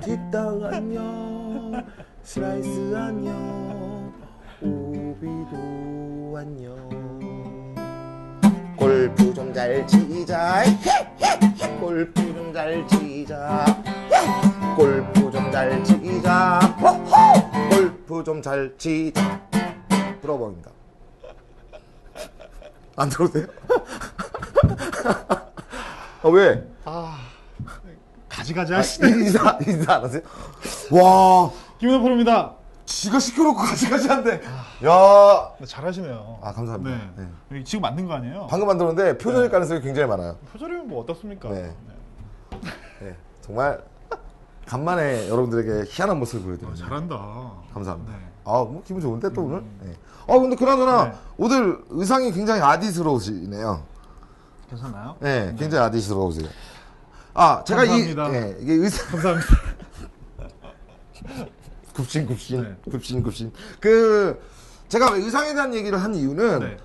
딱 안녕 슬라이스 안녕 오비도 안녕 골프 좀 잘 치자 골프 좀 잘 치자 골프 좀 잘 치자! 골프 좀 잘 치자 브라보입니다 안 들어도 돼요? 아 왜? 가지가지 아, 하시네. 인사 인사 안 하세요? 와 김은호 프로입니다. 지가 시켜놓고 가지가지 한데 야. 네, 잘하시네요. 아 감사합니다. 네. 네. 지금 맞는 거 아니에요? 방금 만들었는데 표절일 가능성이 굉장히 많아요. 표절이면 뭐 어떻습니까? 네. 네, 정말 간만에 여러분들에게 희한한 모습을 보여드리네요. 잘한다. 감사합니다. 네. 아, 뭐 기분 좋은데 또 오늘. 네. 아, 근데 그나저나 네. 오늘 의상이 굉장히 아디스러우시네요. 괜찮나요? 네, 굉장히 아디스러우세요. 아, 제가 감사합니다. 이 네, 이게 의상 감사합니다. 굽신 굽신 네. 굽신 굽신 그 제가 의상에 대한 얘기를 한 이유는 네.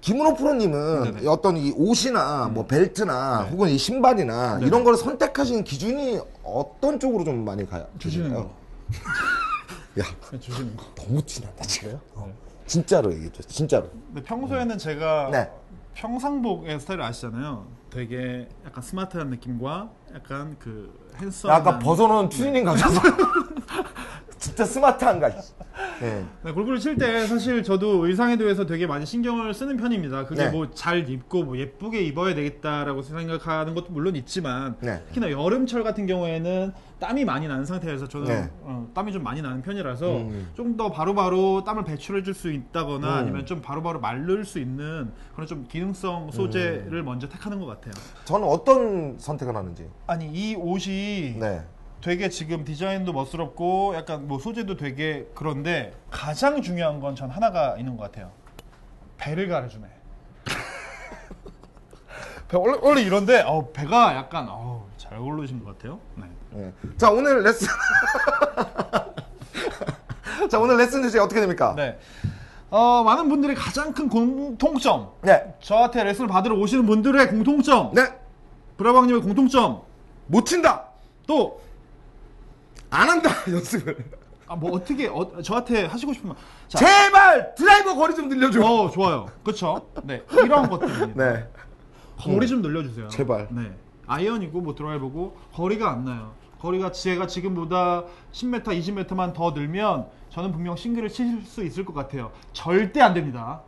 김은호 프로님은 네네. 어떤 이 옷이나 뭐 벨트나 네. 혹은 이 신발이나 네네. 이런 걸 선택하시는 기준이 어떤 쪽으로 좀 많이 가요? 주시는 거. 야, 네, 주시는 거. 너무 티난다 지금. 어. 네. 진짜로 얘기해줘, 진짜로. 근데 평소에는 제가 네. 평상복의 스타일을 아시잖아요. 되게 약간 스마트한 느낌과 약간 그 핸섬. 아까 벗어놓은 추리닝 가져서 진짜 스마트한가. 씨. 네. 네, 골프를 칠 때 사실 저도 의상에 대해서 되게 많이 신경을 쓰는 편입니다. 그게 네. 뭐잘 입고 뭐 예쁘게 입어야 되겠다라고 생각하는 것도 물론 있지만 네. 특히나 여름철 같은 경우에는 땀이 많이 나는 상태에서 저는 네. 어, 땀이 좀 많이 나는 편이라서 음. 좀더 바로바로 땀을 배출해 줄 수 있다거나 음. 아니면 좀 바로바로 마를 수 있는 그런 좀 기능성 소재를 먼저 택하는 것 같아요. 저는 어떤 선택을 하는지. 아니 이 옷이 네. 되게 지금 디자인도 멋스럽고 약간 뭐 소재도 되게 그런데 가장 중요한 건 전 하나가 있는 것 같아요. 배를 가려주네. 배 원래, 원래 이런데 어, 배가 약간 어, 잘 어울리신 것 같아요. 네. 네. 자 오늘 레슨. 자 오늘 레슨 주제 어떻게 됩니까? 네. 어, 많은 분들의 가장 큰 공통점. 네. 저한테 레슨을 받으러 오시는 분들의 공통점. 네. 브라방님의 공통점. 못 친다. 또, 안 한다 연습을. 아, 뭐 어떻게, 어, 저한테 하시고 싶은 말. 자, 제발 드라이버 거리 좀 늘려줘. 어, 좋아요. 그쵸? 네. 이런 것들입니다. 네. 거리 좀 늘려주세요. 제발. 네. 아이언이고 뭐 드라이버고 거리가 안 나요. 거리가 제가 지금보다 10m, 20m만 더 늘면 저는 분명 싱글을 칠수 있을 것 같아요. 절대 안 됩니다.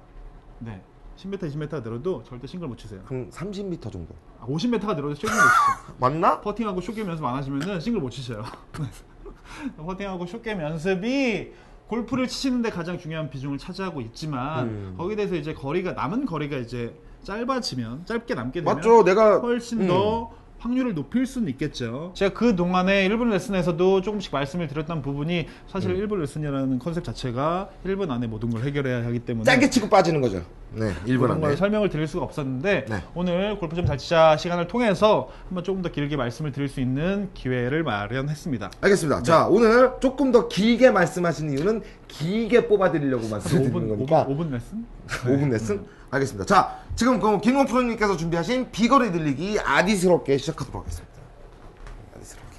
네. 10m, 20m 늘어도 절대 싱글 못 치세요. 그럼 30m 정도. 아, 50m가 늘어도 싱글 못 치세요. 맞나? 퍼팅하고 숏게임 연습 안 하시면은 싱글 못 치셔요. 퍼팅하고 숏게임 연습이 골프를 치시는데 가장 중요한 비중을 차지하고 있지만 음. 거기에 대해서 이제 거리가 남은 거리가 이제 짧아지면 짧게 남게 되면 맞죠. 내가 훨씬 음. 더 확률을 높일 수는 있겠죠. 제가 그 동안에 1분 레슨에서도 조금씩 말씀을 드렸던 부분이 사실 음. 1분 레슨이라는 컨셉 자체가 1분 안에 모든 걸 해결해야 하기 때문에 짧게 치고 빠지는 거죠. 네. 1분 그런 걸 안에. 설명을 드릴 수가 없었는데 네. 오늘 골프 좀 잘 치자 시간을 통해서 한번 조금 더 길게 말씀을 드릴 수 있는 기회를 마련했습니다. 알겠습니다. 자, 오늘 조금 더 길게 말씀하신 이유는 길게 뽑아드리려고 말씀드리는 5분, 거니까 5분, 5분 레슨? 5분 레슨? 알겠습니다. 자, 지금 그럼 김원 프로님께서 준비하신 비거리 들리기 아디스럽게 시작하도록 하겠습니다. 아디스럽게.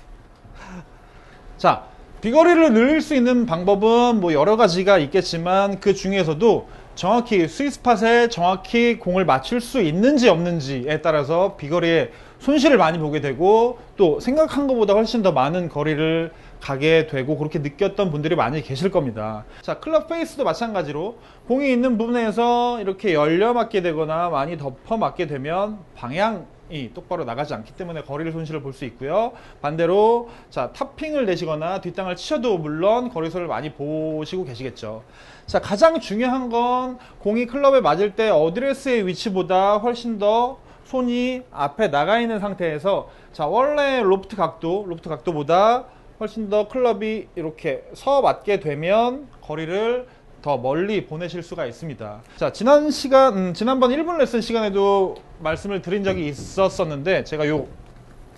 자, 비거리를 늘릴 수 있는 방법은 뭐 여러 가지가 있겠지만 그 중에서도 정확히 스위스팟에 정확히 공을 맞출 수 있는지 없는지에 따라서 비거리에 손실을 많이 보게 되고 또 생각한 것보다 훨씬 더 많은 거리를 가게 되고 그렇게 느꼈던 분들이 많이 계실 겁니다. 자, 클럽 페이스도 마찬가지로 공이 있는 부분에서 이렇게 열려 맞게 되거나 많이 덮어 맞게 되면 방향 이 똑바로 나가지 않기 때문에 거리를 손실을 볼 수 있고요. 반대로 자 탑핑을 내시거나 뒷땅을 치셔도 물론 거리 손해를 많이 보시고 계시겠죠. 자 가장 중요한 건 공이 클럽에 맞을 때 어드레스의 위치보다 훨씬 더 손이 앞에 나가 있는 상태에서 자 원래 로프트 각도 로프트 각도보다 훨씬 더 클럽이 이렇게 서 맞게 되면 거리를 더 멀리 보내실 수가 있습니다. 자, 지난 시간, 음, 지난번 1분 레슨 시간에도 말씀을 드린 적이 있었었는데, 제가 요,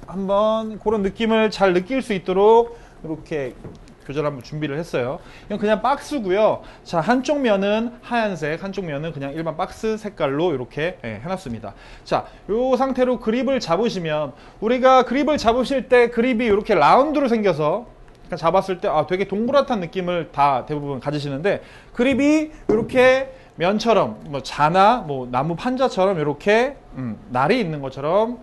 한번 그런 느낌을 잘 느낄 수 있도록 이렇게 교절 한번 준비를 했어요. 이건 그냥 박스고요. 자, 한쪽 면은 하얀색, 한쪽 면은 그냥 일반 박스 색깔로 이렇게 예, 해놨습니다. 자, 요 상태로 그립을 잡으시면 우리가 그립을 잡으실 때 그립이 이렇게 라운드로 생겨서 잡았을 때 아, 되게 동그랗다는 느낌을 다 대부분 가지시는데 그립이 이렇게 면처럼 뭐 자나 뭐 나무 판자처럼 이렇게 음, 날이 있는 것처럼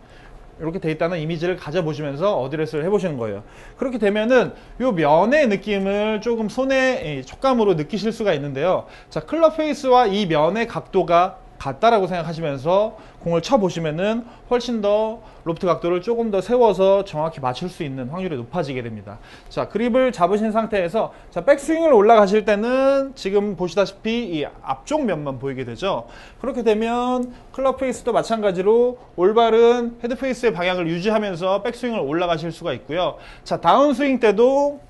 이렇게 돼 있다는 이미지를 가져보시면서 어드레스를 해보시는 거예요. 그렇게 되면은 요 면의 느낌을 조금 손의 이 촉감으로 느끼실 수가 있는데요. 자, 클럽 페이스와 이 면의 각도가 같다라고 생각하시면서 공을 쳐보시면은 훨씬 더 로프트 각도를 조금 더 세워서 정확히 맞출 수 있는 확률이 높아지게 됩니다. 자, 그립을 잡으신 상태에서 자, 백스윙을 올라가실 때는 지금 보시다시피 이 앞쪽 면만 보이게 되죠. 그렇게 되면 클럽 페이스도 마찬가지로 올바른 헤드 페이스의 방향을 유지하면서 백스윙을 올라가실 수가 있고요. 자, 다운 스윙 때도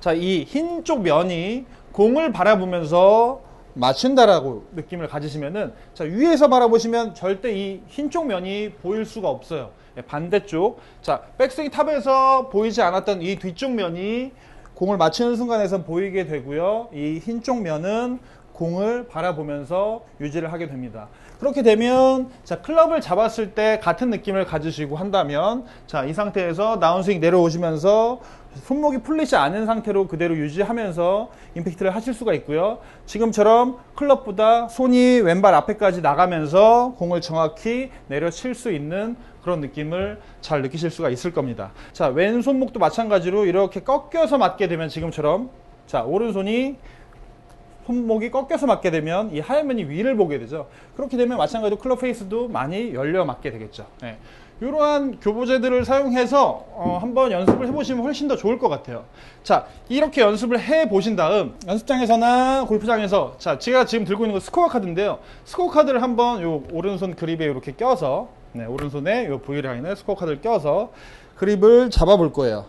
자, 이 흰 쪽 면이 공을 바라보면서 맞춘다라고 느낌을 가지시면은 자, 위에서 바라보시면 절대 이 흰쪽 면이 보일 수가 없어요. 예, 반대쪽. 자, 백스윙 탑에서 보이지 않았던 이 뒤쪽 면이 공을 맞추는 순간에선 보이게 되고요. 이 흰쪽 면은 공을 바라보면서 유지를 하게 됩니다. 그렇게 되면 자 클럽을 잡았을 때 같은 느낌을 가지시고 한다면 자이 상태에서 다운스윙 내려오시면서 손목이 풀리지 않은 상태로 그대로 유지하면서 임팩트를 하실 수가 있고요. 지금처럼 클럽보다 손이 왼발 앞에까지 나가면서 공을 정확히 내려칠 수 있는 그런 느낌을 잘 느끼실 수가 있을 겁니다. 자 왼손목도 마찬가지로 이렇게 꺾여서 맞게 되면 지금처럼 자 오른손이 손목이 꺾여서 맞게 되면 이 하얀 면이 위를 보게 되죠. 그렇게 되면 마찬가지로 클럽 페이스도 많이 열려 맞게 되겠죠. 네. 이러한 교보재들을 사용해서 어, 한번 연습을 해보시면 훨씬 더 좋을 것 같아요. 자, 이렇게 연습을 해 보신 다음 연습장에서나 골프장에서 자, 제가 지금 들고 있는 거 스코어 카드인데요. 스코어 카드를 한번 요 오른손 그립에 이렇게 껴서 네, 오른손에 요 V 라인에 스코어 카드를 껴서 그립을 잡아 볼 거예요.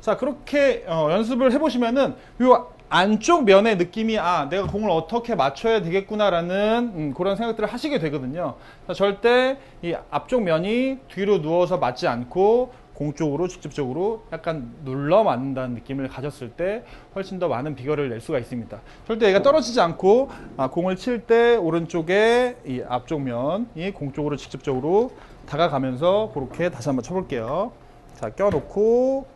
자, 그렇게 어, 연습을 해보시면은 요 안쪽 면의 느낌이 아 내가 공을 어떻게 맞춰야 되겠구나라는 음, 그런 생각들을 하시게 되거든요. 자, 절대 이 앞쪽 면이 뒤로 누워서 맞지 않고 공 쪽으로 직접적으로 약간 눌러 맞는다는 느낌을 가졌을 때 훨씬 더 많은 비거리를 낼 수가 있습니다. 절대 얘가 떨어지지 않고 아, 공을 칠 때 오른쪽에 이 앞쪽 면이 공 쪽으로 직접적으로 다가가면서 그렇게 다시 한번 쳐볼게요. 자 껴놓고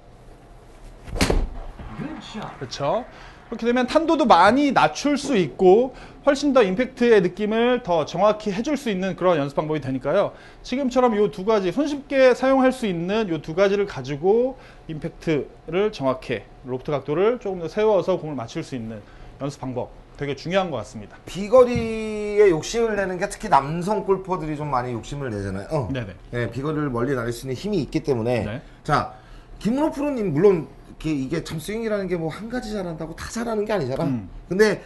그렇죠. 그렇게 되면 탄도도 많이 낮출 수 있고 훨씬 더 임팩트의 느낌을 더 정확히 해줄 수 있는 그런 연습 방법이 되니까요. 지금처럼 이 두 가지 손쉽게 사용할 수 있는 이 두 가지를 가지고 임팩트를 정확히 로프트 각도를 조금 더 세워서 공을 맞출 수 있는 연습 방법 되게 중요한 것 같습니다. 비거리에 욕심을 내는 게 특히 남성 골퍼들이 좀 많이 욕심을 내잖아요. 어. 네네. 네, 비거리를 멀리 날릴 수 있는 힘이 있기 때문에 네. 자 김문호 프로님 물론 이게, 이게 참 스윙이라는 게 뭐 한 가지 잘한다고 다 잘하는 게 아니잖아. 음. 근데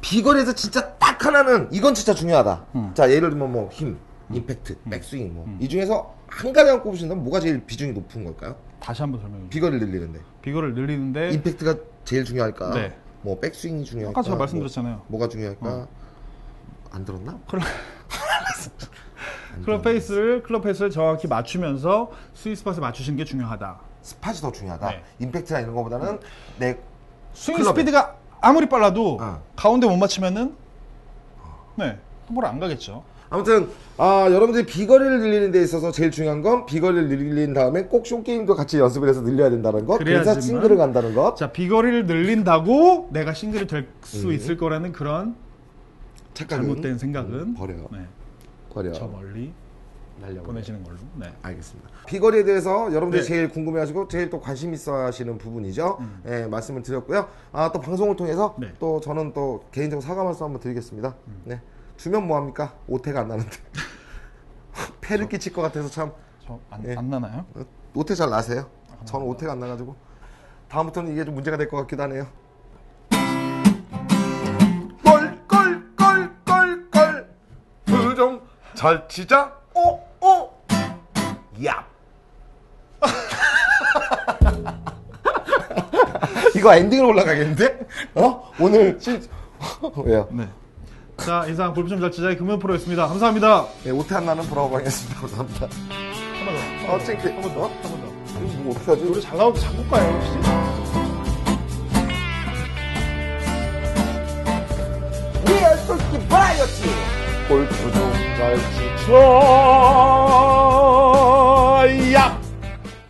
비거리에서 진짜 딱 하나는 이건 진짜 중요하다. 음. 자 예를 들면 뭐 힘, 임팩트, 백스윙 뭐 이 중에서 한 가지만 꼽으신다면 뭐가 제일 비중이 높은 걸까요? 다시 한번 설명해 주세요. 비거리를 늘리는데 비거를 늘리는데 임팩트가 제일 중요할까? 네. 뭐 백스윙이 중요할까? 아까 제가 말씀드렸잖아요. 뭐, 가 중요할까? 안 들었나? 클럽, 클럽 페이스를 클럽 페이스를 정확히 맞추면서 스윗 스팟에 맞추시는 게 중요하다. 스팟이 더 중요하다. 네. 임팩트나 이런 거보다는 내 스윙 클럽에. 스피드가 아무리 빨라도 어. 가운데 못 맞추면은 네 홈으로 안 가겠죠. 아무튼 아 여러분들이 비거리를 늘리는 데 있어서 제일 중요한 건 비거리를 늘린 다음에 꼭 숏게임도 같이 연습을 해서 늘려야 된다는 것 그래서 그래야지만- 싱글을 간다는 것 자 비거리를 늘린다고 내가 싱글이 될수 음. 있을 거라는 그런 착각은 잘못된 생각은 음, 버려요 네, 버려 저 멀리 날려 보내시는 걸로. 네. 알겠습니다 비거리에 대해서 여러분들이 네. 제일 궁금해하시고 제일 또 관심 있어 하시는 부분이죠 예, 말씀을 드렸고요 아 또 방송을 통해서 네. 또 저는 또 개인적으로 사과 말씀 한번 드리겠습니다 네 주면 뭐 합니까 오태가 안 나는데 폐를 끼칠 것 같아서 참 저안 예. 안 나나요? 어, 오태 잘 나세요? 저는 오태가 안 나가지고 다음부터는 이게 좀 문제가 될 것 같기도 하네요. 껄껄껄껄껄 부정 잘 치자 야 이거 엔딩으로 올라가겠는데? 어? 오늘 실 왜요? 네. 자 이상 골프 좀잘 치자의 금연 프로였습니다. 감사합니다. 네, 오태 안 나는 보라고 하겠습니다. 감사합니다. 한번 더. 어, 창피해. 한번 더. 한 번 더. 이거 뭐 어떻게 하지? 노래 잘 나오면 작곡가예요 혹시? 리얼 솔키 바이어티 골프 좀잘 치죠